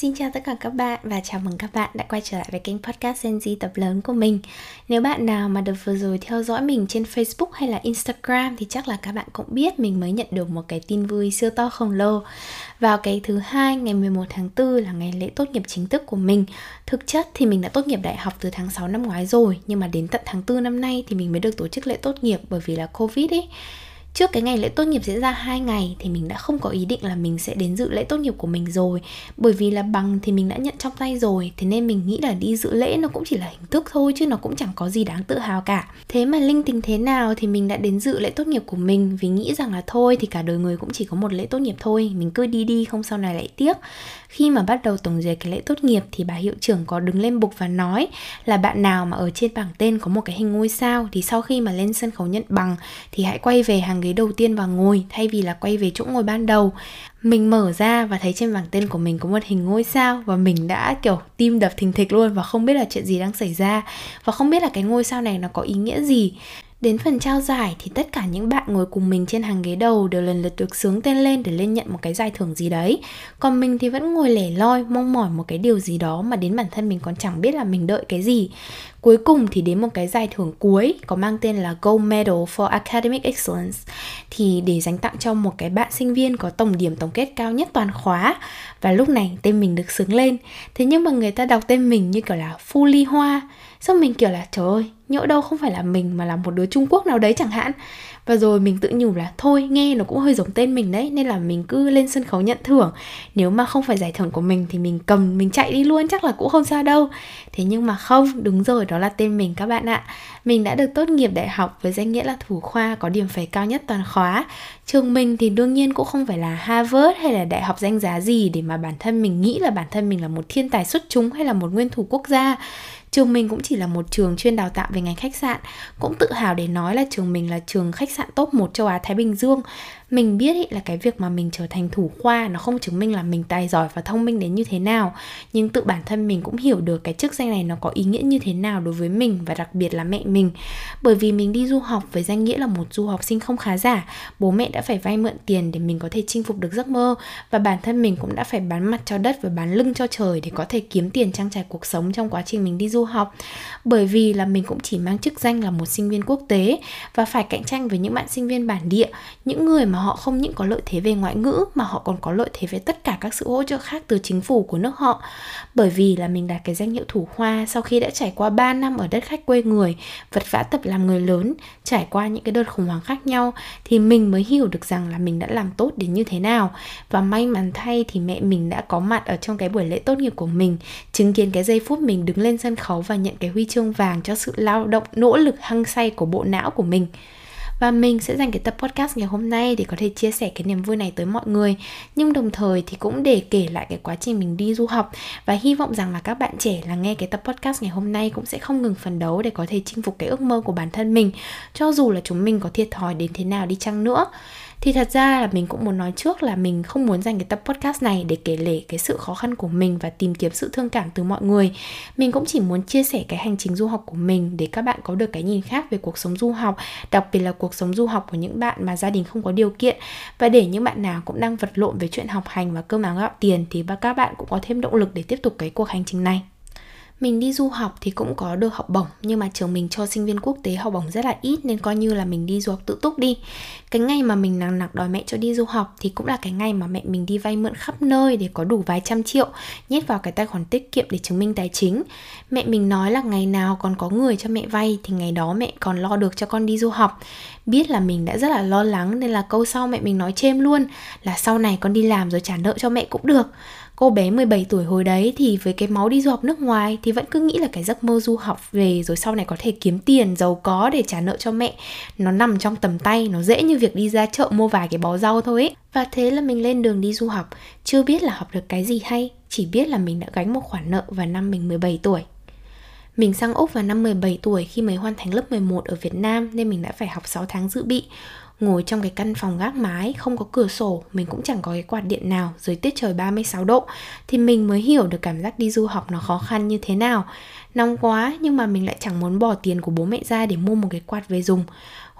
Xin chào tất cả các bạn và chào mừng các bạn đã quay trở lại với kênh podcast Gen Z tập lớn của mình. Nếu bạn nào mà được vừa rồi theo dõi mình trên Facebook hay là Instagram thì chắc là các bạn cũng biết mình mới nhận được một cái tin vui siêu to khổng lồ. Vào cái thứ hai, ngày 11 tháng 4 là ngày lễ tốt nghiệp chính thức của mình. Thực chất thì mình đã tốt nghiệp đại học từ tháng 6 năm ngoái rồi, Nhưng mà đến tận tháng 4 năm nay thì mình mới được tổ chức lễ tốt nghiệp bởi vì là Covid ấy trước cái ngày lễ tốt nghiệp diễn ra hai ngày thì mình đã không có ý định là mình sẽ đến dự lễ tốt nghiệp của mình rồi. Bởi vì là bằng thì mình đã nhận trong tay rồi, thế nên mình nghĩ là đi dự lễ nó cũng chỉ là hình thức thôi chứ nó cũng chẳng có gì đáng tự hào cả. Thế mà linh tình thế nào thì mình đã đến dự lễ tốt nghiệp của mình vì nghĩ rằng là thôi thì cả đời người cũng chỉ có một lễ tốt nghiệp thôi, mình cứ đi đi không sau này lại tiếc khi mà bắt đầu tổng duyệt cái lễ tốt nghiệp thì bà hiệu trưởng có đứng lên bục và nói là bạn nào mà ở trên bảng tên có một cái hình ngôi sao thì sau khi mà lên sân khấu nhận bằng thì hãy quay về hàng ghế đầu tiên và ngồi, thay vì là quay về chỗ ngồi ban đầu. Mình mở ra và thấy trên bảng tên của mình có một hình ngôi sao và mình đã, kiểu, tim đập thình thịch luôn và không biết là chuyện gì đang xảy ra. Và không biết là cái ngôi sao này nó có ý nghĩa gì. Đến phần trao giải thì tất cả những bạn ngồi cùng mình trên hàng ghế đầu đều lần lượt được sướng tên lên để lên nhận một cái giải thưởng gì đấy. Còn mình thì vẫn ngồi lẻ loi, mong mỏi một cái điều gì đó mà đến bản thân mình còn chẳng biết là mình đợi cái gì. Cuối cùng thì đến một cái giải thưởng cuối có mang tên là Gold Medal for Academic Excellence thì để dành tặng cho một cái bạn sinh viên có tổng điểm tổng kết cao nhất toàn khóa và lúc này tên mình được sướng lên. Thế nhưng mà người ta đọc tên mình như kiểu là Phu Ly Hoa. Xong mình kiểu là trời ơi, nhỡ đâu không phải là mình mà là một đứa Trung Quốc nào đấy chẳng hạn và rồi mình tự nhủ là, thôi, nghe nó cũng hơi giống tên mình đấy, nên là mình cứ lên sân khấu nhận thưởng. Nếu mà không phải giải thưởng của mình thì mình cầm, mình chạy đi luôn, chắc là cũng không sao đâu. Thế nhưng mà không, đúng rồi, đó là tên mình các bạn ạ. Mình đã được tốt nghiệp đại học với danh nghĩa là thủ khoa có điểm phải cao nhất toàn khóa. Trường mình thì đương nhiên cũng không phải là Harvard hay là đại học danh giá gì để mà bản thân mình nghĩ là bản thân mình là một thiên tài xuất chúng hay là một nguyên thủ quốc gia. Trường mình cũng chỉ là một trường chuyên đào tạo về ngành khách sạn. Cũng tự hào để nói là trường mình là trường khách sạn top 1 châu Á Thái Bình Dương mình biết ý, là cái việc mà mình trở thành thủ khoa nó không chứng minh là mình tài giỏi và thông minh đến như thế nào. Nhưng tự bản thân mình cũng hiểu được cái chức danh này nó có ý nghĩa như thế nào đối với mình và đặc biệt là mẹ mình. Bởi vì mình đi du học với danh nghĩa là một du học sinh không khá giả bố mẹ đã phải vay mượn tiền để mình có thể chinh phục được giấc mơ và bản thân mình cũng đã phải bán mặt cho đất và bán lưng cho trời để có thể kiếm tiền trang trải cuộc sống trong quá trình mình đi du học. Bởi vì là mình cũng chỉ mang chức danh là một sinh viên quốc tế và phải cạnh tranh với những bạn sinh viên bản địa những người mà họ không những có lợi thế về ngoại ngữ mà họ còn có lợi thế về tất cả các sự hỗ trợ khác từ chính phủ của nước họ. Bởi vì là mình đạt cái danh hiệu thủ khoa, sau khi đã trải qua 3 năm ở đất khách quê người, vật vã tập làm người lớn, trải qua những cái đợt khủng hoảng khác nhau, thì mình mới hiểu được rằng là mình đã làm tốt đến như thế nào. Và may mắn thay thì mẹ mình đã có mặt ở trong cái buổi lễ tốt nghiệp của mình, chứng kiến cái giây phút mình đứng lên sân khấu và nhận cái huy chương vàng cho sự lao động, nỗ lực, hăng say của bộ não của mình và mình sẽ dành cái tập podcast ngày hôm nay để có thể chia sẻ cái niềm vui này tới mọi người. Nhưng đồng thời thì cũng để kể lại cái quá trình mình đi du học. Và hy vọng rằng là các bạn trẻ là nghe cái tập podcast ngày hôm nay cũng sẽ không ngừng phấn đấu để có thể chinh phục cái ước mơ của bản thân mình, cho dù là chúng mình có thiệt thòi đến thế nào đi chăng nữa thì thật ra là mình cũng muốn nói trước là mình không muốn dành cái tập podcast này để kể lể cái sự khó khăn của mình và tìm kiếm sự thương cảm từ mọi người. Mình cũng chỉ muốn chia sẻ cái hành trình du học của mình để các bạn có được cái nhìn khác về cuộc sống du học, đặc biệt là cuộc sống du học của những bạn mà gia đình không có điều kiện. Và để những bạn nào cũng đang vật lộn về chuyện học hành và cơm áo gạo tiền thì các bạn cũng có thêm động lực để tiếp tục cái cuộc hành trình này mình đi du học thì cũng có được học bổng, nhưng mà trường mình cho sinh viên quốc tế học bổng rất là ít, nên coi như là mình đi du học tự túc đi. Cái ngày mà mình nặng nặc đòi mẹ cho đi du học thì cũng là cái ngày mà mẹ mình đi vay mượn khắp nơi để có đủ vài trăm triệu, nhét vào cái tài khoản tiết kiệm để chứng minh tài chính. Mẹ mình nói là ngày nào còn có người cho mẹ vay thì ngày đó mẹ còn lo được cho con đi du học. Biết là mình đã rất là lo lắng nên là câu sau mẹ mình nói chêm luôn là sau này con đi làm rồi trả nợ cho mẹ cũng được cô bé 17 tuổi hồi đấy thì với cái máu đi du học nước ngoài thì vẫn cứ nghĩ là cái giấc mơ du học về rồi sau này có thể kiếm tiền, giàu có để trả nợ cho mẹ. Nó nằm trong tầm tay, nó dễ như việc đi ra chợ mua vài cái bó rau thôi ấy. Và thế là mình lên đường đi du học, chưa biết là học được cái gì hay, chỉ biết là mình đã gánh một khoản nợ vào năm mình 17 tuổi. Mình sang Úc vào năm 17 tuổi khi mới hoàn thành lớp 11 ở Việt Nam nên mình đã phải học 6 tháng dự bị. Ngồi trong cái căn phòng gác mái, không có cửa sổ, mình cũng chẳng có cái quạt điện nào dưới tiết trời 36 độ thì mình mới hiểu được cảm giác đi du học nó khó khăn như thế nào. Nóng quá nhưng mà mình lại chẳng muốn bỏ tiền của bố mẹ ra để mua một cái quạt về dùng.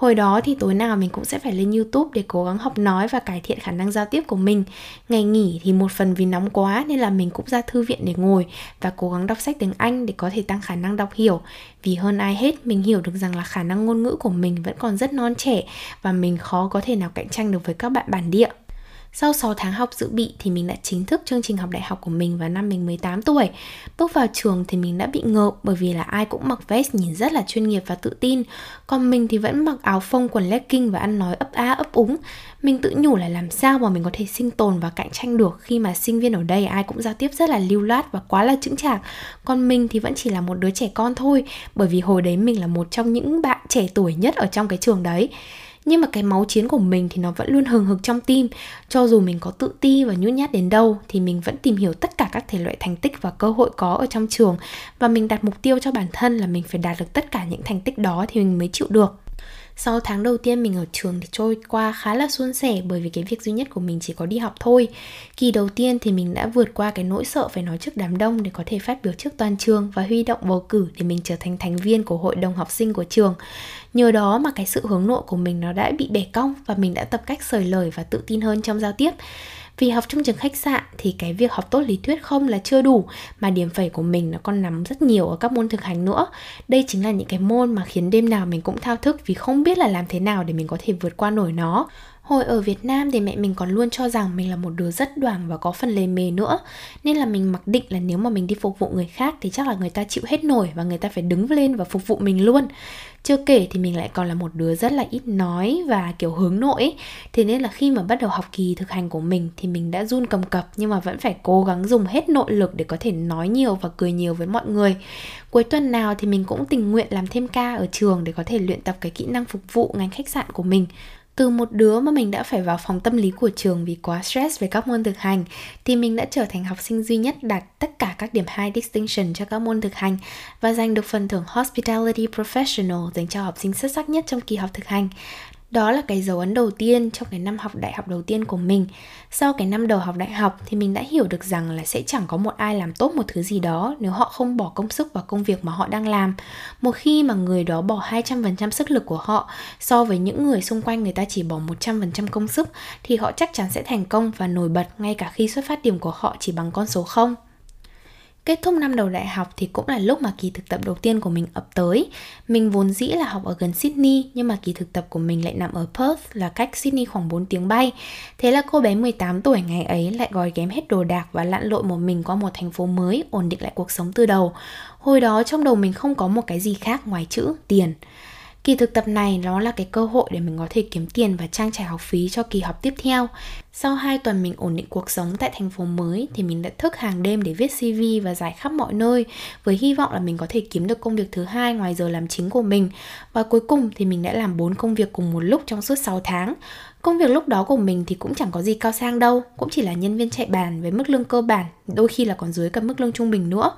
Hồi đó thì tối nào mình cũng sẽ phải lên YouTube để cố gắng học nói và cải thiện khả năng giao tiếp của mình. Ngày nghỉ thì một phần vì nóng quá nên là mình cũng ra thư viện để ngồi và cố gắng đọc sách tiếng Anh để có thể tăng khả năng đọc hiểu. Vì hơn ai hết, mình hiểu được rằng là khả năng ngôn ngữ của mình vẫn còn rất non trẻ và mình khó có thể nào cạnh tranh được với các bạn bản địa. Sau 6 tháng học dự bị thì mình đã chính thức chương trình học đại học của mình vào năm mình 18 tuổi. Bước vào trường thì mình đã bị ngợp bởi vì là ai cũng mặc vest nhìn rất là chuyên nghiệp và tự tin. Còn mình thì vẫn mặc áo phông, quần legging và ăn nói ấp á, ấp úng. Mình tự nhủ là làm sao mà mình có thể sinh tồn và cạnh tranh được khi mà sinh viên ở đây ai cũng giao tiếp rất là lưu loát và quá là chững chạc. Còn mình thì vẫn chỉ là một đứa trẻ con thôi, bởi vì hồi đấy mình là một trong những bạn trẻ tuổi nhất ở trong cái trường đấy nhưng mà cái máu chiến của mình thì nó vẫn luôn hừng hực trong tim. Cho dù mình có tự ti và nhút nhát đến đâu, thì mình vẫn tìm hiểu tất cả các thể loại thành tích và cơ hội có ở trong trường. Và mình đặt mục tiêu cho bản thân là mình phải đạt được tất cả những thành tích đó thì mình mới chịu được sau tháng đầu tiên mình ở trường thì trôi qua khá là suôn sẻ bởi vì cái việc duy nhất của mình chỉ có đi học thôi. Kỳ đầu tiên thì mình đã vượt qua cái nỗi sợ phải nói trước đám đông để có thể phát biểu trước toàn trường và huy động bầu cử để mình trở thành thành viên của hội đồng học sinh của trường. Nhờ đó mà cái sự hướng nội của mình nó đã bị bẻ cong và mình đã tập cách sởi lời và tự tin hơn trong giao tiếp. Vì học trong trường khách sạn thì cái việc học tốt lý thuyết không là chưa đủ, mà điểm phẩy của mình nó còn nằm rất nhiều ở các môn thực hành nữa. Đây chính là những cái môn mà khiến đêm nào mình cũng thao thức vì không biết là làm thế nào để mình có thể vượt qua nổi nó. Hồi ở Việt Nam thì mẹ mình còn luôn cho rằng mình là một đứa rất đoảng và có phần lề mề nữa Nên là mình mặc định là nếu mà mình đi phục vụ người khác thì chắc là người ta chịu hết nổi và người ta phải đứng lên và phục vụ mình luôn chưa kể thì mình lại còn là một đứa rất là ít nói và kiểu hướng nội ấy. Thế nên là khi mà bắt đầu học kỳ thực hành của mình thì mình đã run cầm cập nhưng mà vẫn phải cố gắng dùng hết nội lực để có thể nói nhiều và cười nhiều với mọi người. Cuối tuần nào thì mình cũng tình nguyện làm thêm ca ở trường để có thể luyện tập cái kỹ năng phục vụ ngành khách sạn của mình từ một đứa mà mình đã phải vào phòng tâm lý của trường vì quá stress về các môn thực hành, thì mình đã trở thành học sinh duy nhất đạt tất cả các điểm high distinction cho các môn thực hành và giành được phần thưởng Hospitality Professional dành cho học sinh xuất sắc nhất trong kỳ học thực hành. Đó là cái dấu ấn đầu tiên trong cái năm học đại học đầu tiên của mình. Sau cái năm đầu học đại học thì mình đã hiểu được rằng là sẽ chẳng có một ai làm tốt một thứ gì đó nếu họ không bỏ công sức vào công việc mà họ đang làm. Một khi mà người đó bỏ 200% sức lực của họ so với những người xung quanh người ta chỉ bỏ 100% công sức, thì họ chắc chắn sẽ thành công và nổi bật ngay cả khi xuất phát điểm của họ chỉ bằng con số 0. Kết thúc năm đầu đại học thì cũng là lúc mà kỳ thực tập đầu tiên của mình ập tới. Mình vốn dĩ là học ở gần Sydney nhưng mà kỳ thực tập của mình lại nằm ở Perth là cách Sydney khoảng 4 tiếng bay. Thế là cô bé 18 tuổi ngày ấy lại gói ghém hết đồ đạc và lặn lội một mình qua một thành phố mới, ổn định lại cuộc sống từ đầu. Hồi đó trong đầu mình không có một cái gì khác ngoài chữ tiền. Kỳ thực tập này nó là cái cơ hội để mình có thể kiếm tiền và trang trải học phí cho kỳ học tiếp theo. Sau 2 tuần mình ổn định cuộc sống tại thành phố mới thì mình đã thức hàng đêm để viết CV và giải khắp mọi nơi với hy vọng là mình có thể kiếm được công việc thứ hai ngoài giờ làm chính của mình. Và cuối cùng thì mình đã làm 4 công việc cùng một lúc trong suốt 6 tháng. Công việc lúc đó của mình thì cũng chẳng có gì cao sang đâu, cũng chỉ là nhân viên chạy bàn với mức lương cơ bản, đôi khi là còn dưới cả mức lương trung bình nữa.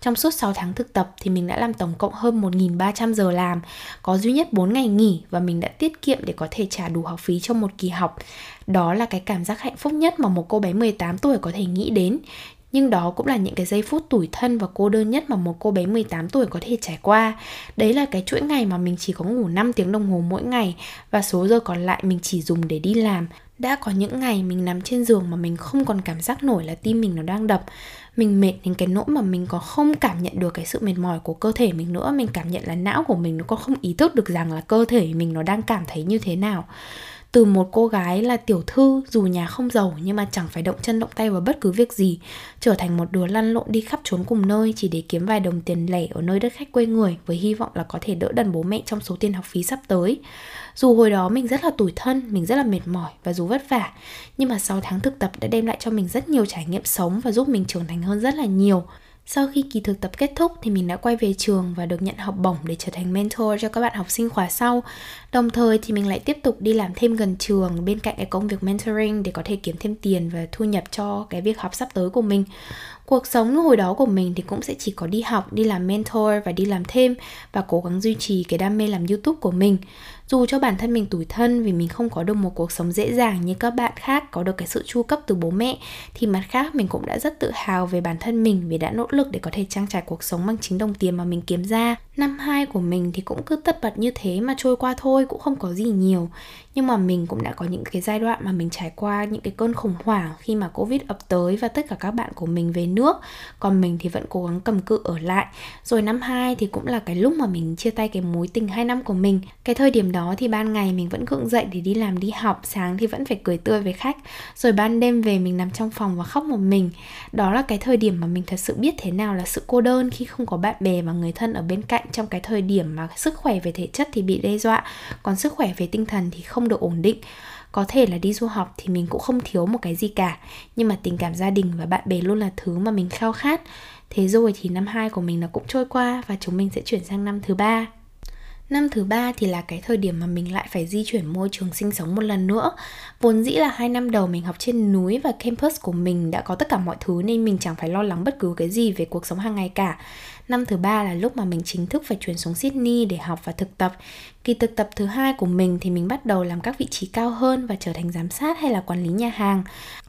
Trong suốt 6 tháng thực tập thì mình đã làm tổng cộng hơn 1.300 giờ làm, có duy nhất 4 ngày nghỉ và mình đã tiết kiệm để có thể trả đủ học phí cho một kỳ học. Đó là cái cảm giác hạnh phúc nhất mà một cô bé 18 tuổi có thể nghĩ đến. Nhưng đó cũng là những cái giây phút tủi thân và cô đơn nhất mà một cô bé 18 tuổi có thể trải qua. Đấy là cái chuỗi ngày mà mình chỉ có ngủ 5 tiếng đồng hồ mỗi ngày và số giờ còn lại mình chỉ dùng để đi làm. Đã có những ngày mình nằm trên giường mà mình không còn cảm giác nổi là tim mình nó đang đập Mình mệt đến cái nỗi mà mình có không cảm nhận được cái sự mệt mỏi của cơ thể mình nữa Mình cảm nhận là não của mình nó có không ý thức được rằng là cơ thể mình nó đang cảm thấy như thế nào từ một cô gái là tiểu thư, dù nhà không giàu nhưng mà chẳng phải động chân động tay vào bất cứ việc gì. Trở thành một đứa lăn lộn đi khắp trốn cùng nơi chỉ để kiếm vài đồng tiền lẻ ở nơi đất khách quê người với hy vọng là có thể đỡ đần bố mẹ trong số tiền học phí sắp tới. Dù hồi đó mình rất là tủi thân, mình rất là mệt mỏi và dù vất vả, nhưng mà 6 tháng thực tập đã đem lại cho mình rất nhiều trải nghiệm sống và giúp mình trưởng thành hơn rất là nhiều sau khi kỳ thực tập kết thúc thì mình đã quay về trường và được nhận học bổng để trở thành mentor cho các bạn học sinh khóa sau. Đồng thời thì mình lại tiếp tục đi làm thêm gần trường, bên cạnh cái công việc mentoring để có thể kiếm thêm tiền và thu nhập cho cái việc học sắp tới của mình cuộc sống hồi đó của mình thì cũng sẽ chỉ có đi học, đi làm mentor và đi làm thêm và cố gắng duy trì cái đam mê làm youtube của mình. Dù cho bản thân mình tủi thân vì mình không có được một cuộc sống dễ dàng như các bạn khác, có được cái sự chu cấp từ bố mẹ, thì mặt khác mình cũng đã rất tự hào về bản thân mình vì đã nỗ lực để có thể trang trải cuộc sống bằng chính đồng tiền mà mình kiếm ra năm hai của mình thì cũng cứ tất bật như thế mà trôi qua thôi, cũng không có gì nhiều. Nhưng mà mình cũng đã có những cái giai đoạn mà mình trải qua những cái cơn khủng hoảng khi mà covid ập tới và tất cả các bạn của mình về nước. Còn mình thì vẫn cố gắng cầm cự ở lại. Rồi năm hai thì cũng là cái lúc mà mình chia tay cái mối tình hai năm của mình. Cái thời điểm đó thì ban ngày mình vẫn gượng dậy để đi làm, đi học. Sáng thì vẫn phải cười tươi với khách. Rồi ban đêm về mình nằm trong phòng và khóc một mình. Đó là cái thời điểm mà mình thật sự biết thế nào là sự cô đơn khi không có bạn bè và người thân ở bên cạnh trong cái thời điểm mà sức khỏe về thể chất thì bị đe dọa, còn sức khỏe về tinh thần thì không được ổn định. Có thể là đi du học thì mình cũng không thiếu một cái gì cả, nhưng mà tình cảm gia đình và bạn bè luôn là thứ mà mình khao khát. Thế rồi thì năm hai của mình nó cũng trôi qua và chúng mình sẽ chuyển sang năm thứ ba. Năm thứ ba thì là cái thời điểm mà mình lại phải di chuyển môi trường sinh sống một lần nữa. Vốn dĩ là hai năm đầu mình học trên núi và campus của mình đã có tất cả mọi thứ nên mình chẳng phải lo lắng bất cứ cái gì về cuộc sống hàng ngày cả. Năm thứ ba là lúc mà mình chính thức phải chuyển xuống Sydney để học và thực tập. Kỳ thực tập thứ hai của mình thì mình bắt đầu làm các vị trí cao hơn và trở thành giám sát hay là quản lý nhà hàng.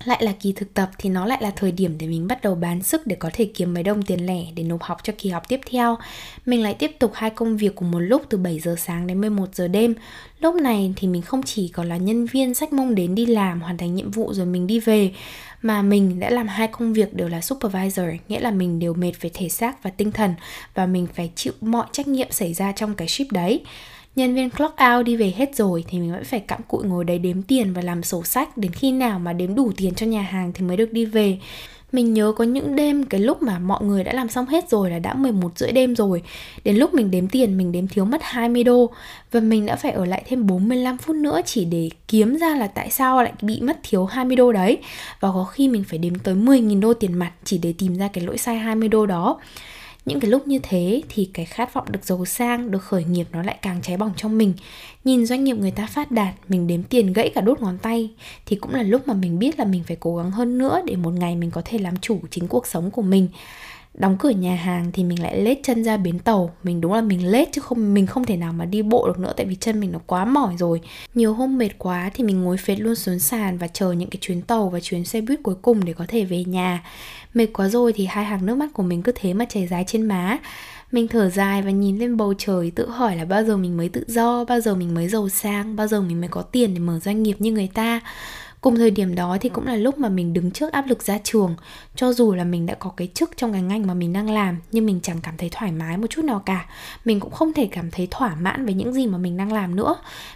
Lại là kỳ thực tập thì nó lại là thời điểm để mình bắt đầu bán sức để có thể kiếm mấy đồng tiền lẻ để nộp học cho kỳ học tiếp theo. Mình lại tiếp tục hai công việc cùng một lúc từ 7 giờ sáng đến 11 giờ đêm. Lúc này thì mình không chỉ còn là nhân viên sách mông đến đi làm, hoàn thành nhiệm vụ rồi mình đi về, mà mình đã làm hai công việc đều là supervisor, nghĩa là mình đều mệt về thể xác và tinh thần và mình phải chịu mọi trách nhiệm xảy ra trong cái ship đấy nhân viên clock out đi về hết rồi thì mình vẫn phải cặm cụi ngồi đấy đếm tiền và làm sổ sách đến khi nào mà đếm đủ tiền cho nhà hàng thì mới được đi về mình nhớ có những đêm, cái lúc mà mọi người đã làm xong hết rồi là đã 11 rưỡi đêm rồi. Đến lúc mình đếm tiền, mình đếm thiếu mất 20 đô. Và mình đã phải ở lại thêm 45 phút nữa chỉ để kiếm ra là tại sao lại bị mất thiếu 20 đô đấy. Và có khi mình phải đếm tới 10.000 đô tiền mặt chỉ để tìm ra cái lỗi sai 20 đô đó những cái lúc như thế thì cái khát vọng được giàu sang, được khởi nghiệp nó lại càng cháy bỏng trong mình. Nhìn doanh nghiệp người ta phát đạt, mình đếm tiền gãy cả đốt ngón tay, thì cũng là lúc mà mình biết là mình phải cố gắng hơn nữa để một ngày mình có thể làm chủ chính cuộc sống của mình đóng cửa nhà hàng thì mình lại lết chân ra bến tàu. Mình đúng là mình lết chứ không, mình không thể nào mà đi bộ được nữa tại vì chân mình nó quá mỏi rồi. Nhiều hôm mệt quá thì mình ngồi phết luôn xuống sàn và chờ những cái chuyến tàu và chuyến xe buýt cuối cùng để có thể về nhà. Mệt quá rồi thì hai hàng nước mắt của mình cứ thế mà chảy dài trên má. Mình thở dài và nhìn lên bầu trời, tự hỏi là bao giờ mình mới tự do, bao giờ mình mới giàu sang, bao giờ mình mới có tiền để mở doanh nghiệp như người ta. Cùng thời điểm đó thì cũng là lúc mà mình đứng trước áp lực ra trường. Cho dù là mình đã có cái chức trong cái ngành mà mình đang làm Nhưng mình chẳng cảm thấy thoải mái một chút nào cả. Mình cũng không thể cảm thấy thỏa mãn với những gì mà mình đang làm nữa.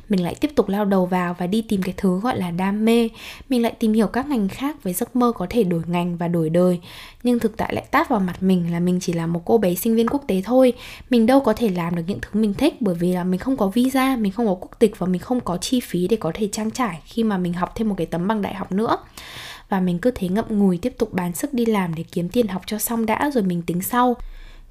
Mình lại tiếp tục lao đầu vào và đi tìm cái thứ gọi là đam mê. Mình lại tìm hiểu các ngành khác với giấc mơ có thể đổi ngành và đổi đời. Nhưng thực tại lại tát vào mặt mình là mình chỉ là một cô bé sinh viên quốc tế thôi. Mình đâu có thể làm được những thứ mình thích Bởi vì là mình không có visa, mình không có quốc tịch và mình không có chi phí để có thể trang trải Khi mà mình học thêm một cái tấm bằng đại học nữa. Và mình cứ thế ngậm ngùi tiếp tục bán sức đi làm để kiếm tiền học cho xong đã rồi mình tính sau.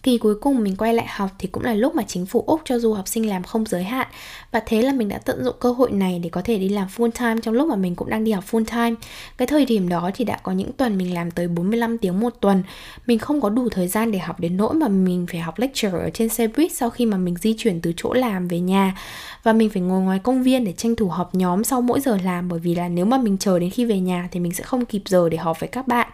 Kỳ cuối cùng mình quay lại học thì cũng là lúc mà chính phủ Úc cho du học sinh làm không giới hạn. Và thế là mình đã tận dụng cơ hội này để có thể đi làm full time trong lúc mà mình cũng đang đi học full time. Cái thời điểm đó thì đã có những tuần mình làm tới 45 tiếng một tuần. Mình không có đủ thời gian để học đến nỗi mà mình phải học lecture ở trên xe buýt sau khi mà mình di chuyển từ chỗ làm về nhà. Và mình phải ngồi ngoài công viên để tranh thủ họp nhóm sau mỗi giờ làm Bởi vì là nếu mà mình chờ đến khi về nhà thì mình sẽ không kịp giờ để họp với các bạn.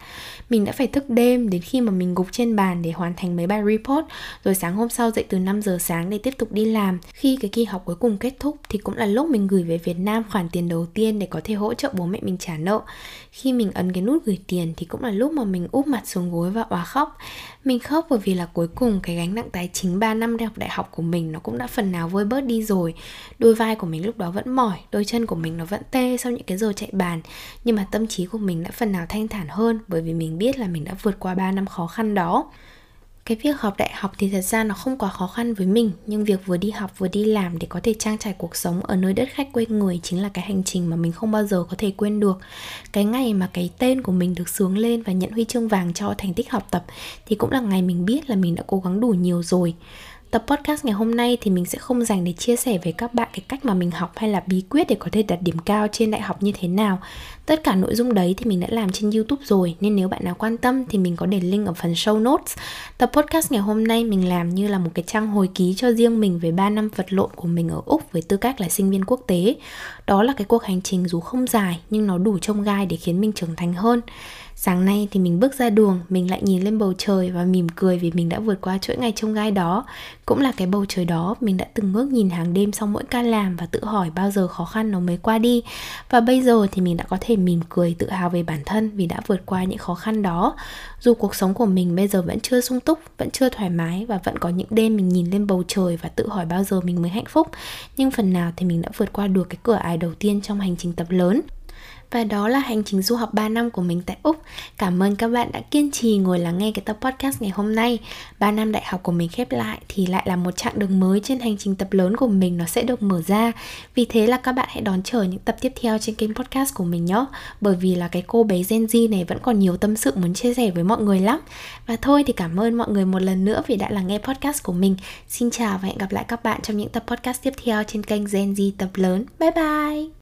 Mình đã phải thức đêm đến khi mà mình gục trên bàn để hoàn thành mấy bài report rồi sáng hôm sau dậy từ 5 giờ sáng để tiếp tục đi làm. Khi cái kỳ học cuối cùng kết thúc thì cũng là lúc mình gửi về Việt Nam khoản tiền đầu tiên để có thể hỗ trợ bố mẹ mình trả nợ. Khi mình ấn cái nút gửi tiền thì cũng là lúc mà mình úp mặt xuống gối và òa khóc. Mình khóc bởi vì là cuối cùng cái gánh nặng tài chính 3 năm đại học đại học của mình nó cũng đã phần nào vơi bớt đi rồi. Đôi vai của mình lúc đó vẫn mỏi, đôi chân của mình nó vẫn tê sau những cái giờ chạy bàn. Nhưng mà tâm trí của mình đã phần nào thanh thản hơn bởi vì mình biết là mình đã vượt qua 3 năm khó khăn đó. Cái việc học đại học thì thật ra nó không quá khó khăn với mình, nhưng việc vừa đi học vừa đi làm để có thể trang trải cuộc sống ở nơi đất khách quê người chính là cái hành trình mà mình không bao giờ có thể quên được. Cái ngày mà cái tên của mình được sướng lên và nhận huy chương vàng cho thành tích học tập thì cũng là ngày mình biết là mình đã cố gắng đủ nhiều rồi. Tập podcast ngày hôm nay thì mình sẽ không dành để chia sẻ với các bạn cái cách mà mình học hay là bí quyết để có thể đạt điểm cao trên đại học như thế nào. Tất cả nội dung đấy thì mình đã làm trên YouTube rồi nên nếu bạn nào quan tâm thì mình có để link ở phần show notes. Tập podcast ngày hôm nay mình làm như là một cái trang hồi ký cho riêng mình về 3 năm vật lộn của mình ở Úc với tư cách là sinh viên quốc tế. Đó là cái cuộc hành trình dù không dài nhưng nó đủ trông gai để khiến mình trưởng thành hơn. Sáng nay thì mình bước ra đường, mình lại nhìn lên bầu trời và mỉm cười vì mình đã vượt qua chuỗi ngày trông gai đó. Cũng là cái bầu trời đó mình đã từng ngước nhìn hàng đêm sau mỗi ca làm và tự hỏi bao giờ khó khăn nó mới qua đi. Và bây giờ thì mình đã có thể mỉm cười tự hào về bản thân vì đã vượt qua những khó khăn đó. Dù cuộc sống của mình bây giờ vẫn chưa sung túc, vẫn chưa thoải mái và vẫn có những đêm mình nhìn lên bầu trời và tự hỏi bao giờ mình mới hạnh phúc, nhưng phần nào thì mình đã vượt qua được cái cửa ải đầu tiên trong hành trình tập lớn. Và đó là hành trình du học 3 năm của mình tại Úc. Cảm ơn các bạn đã kiên trì ngồi lắng nghe cái tập podcast ngày hôm nay. 3 năm đại học của mình khép lại thì lại là một chặng đường mới trên hành trình tập lớn của mình, nó sẽ được mở ra. Vì thế là các bạn hãy đón chờ những tập tiếp theo trên kênh podcast của mình nhé. Bởi vì là cái cô bé Gen Z này vẫn còn nhiều tâm sự muốn chia sẻ với mọi người lắm. Và thôi thì cảm ơn mọi người một lần nữa vì đã lắng nghe podcast của mình. Xin chào và hẹn gặp lại các bạn trong những tập podcast tiếp theo trên kênh Gen Z tập lớn. Bye bye!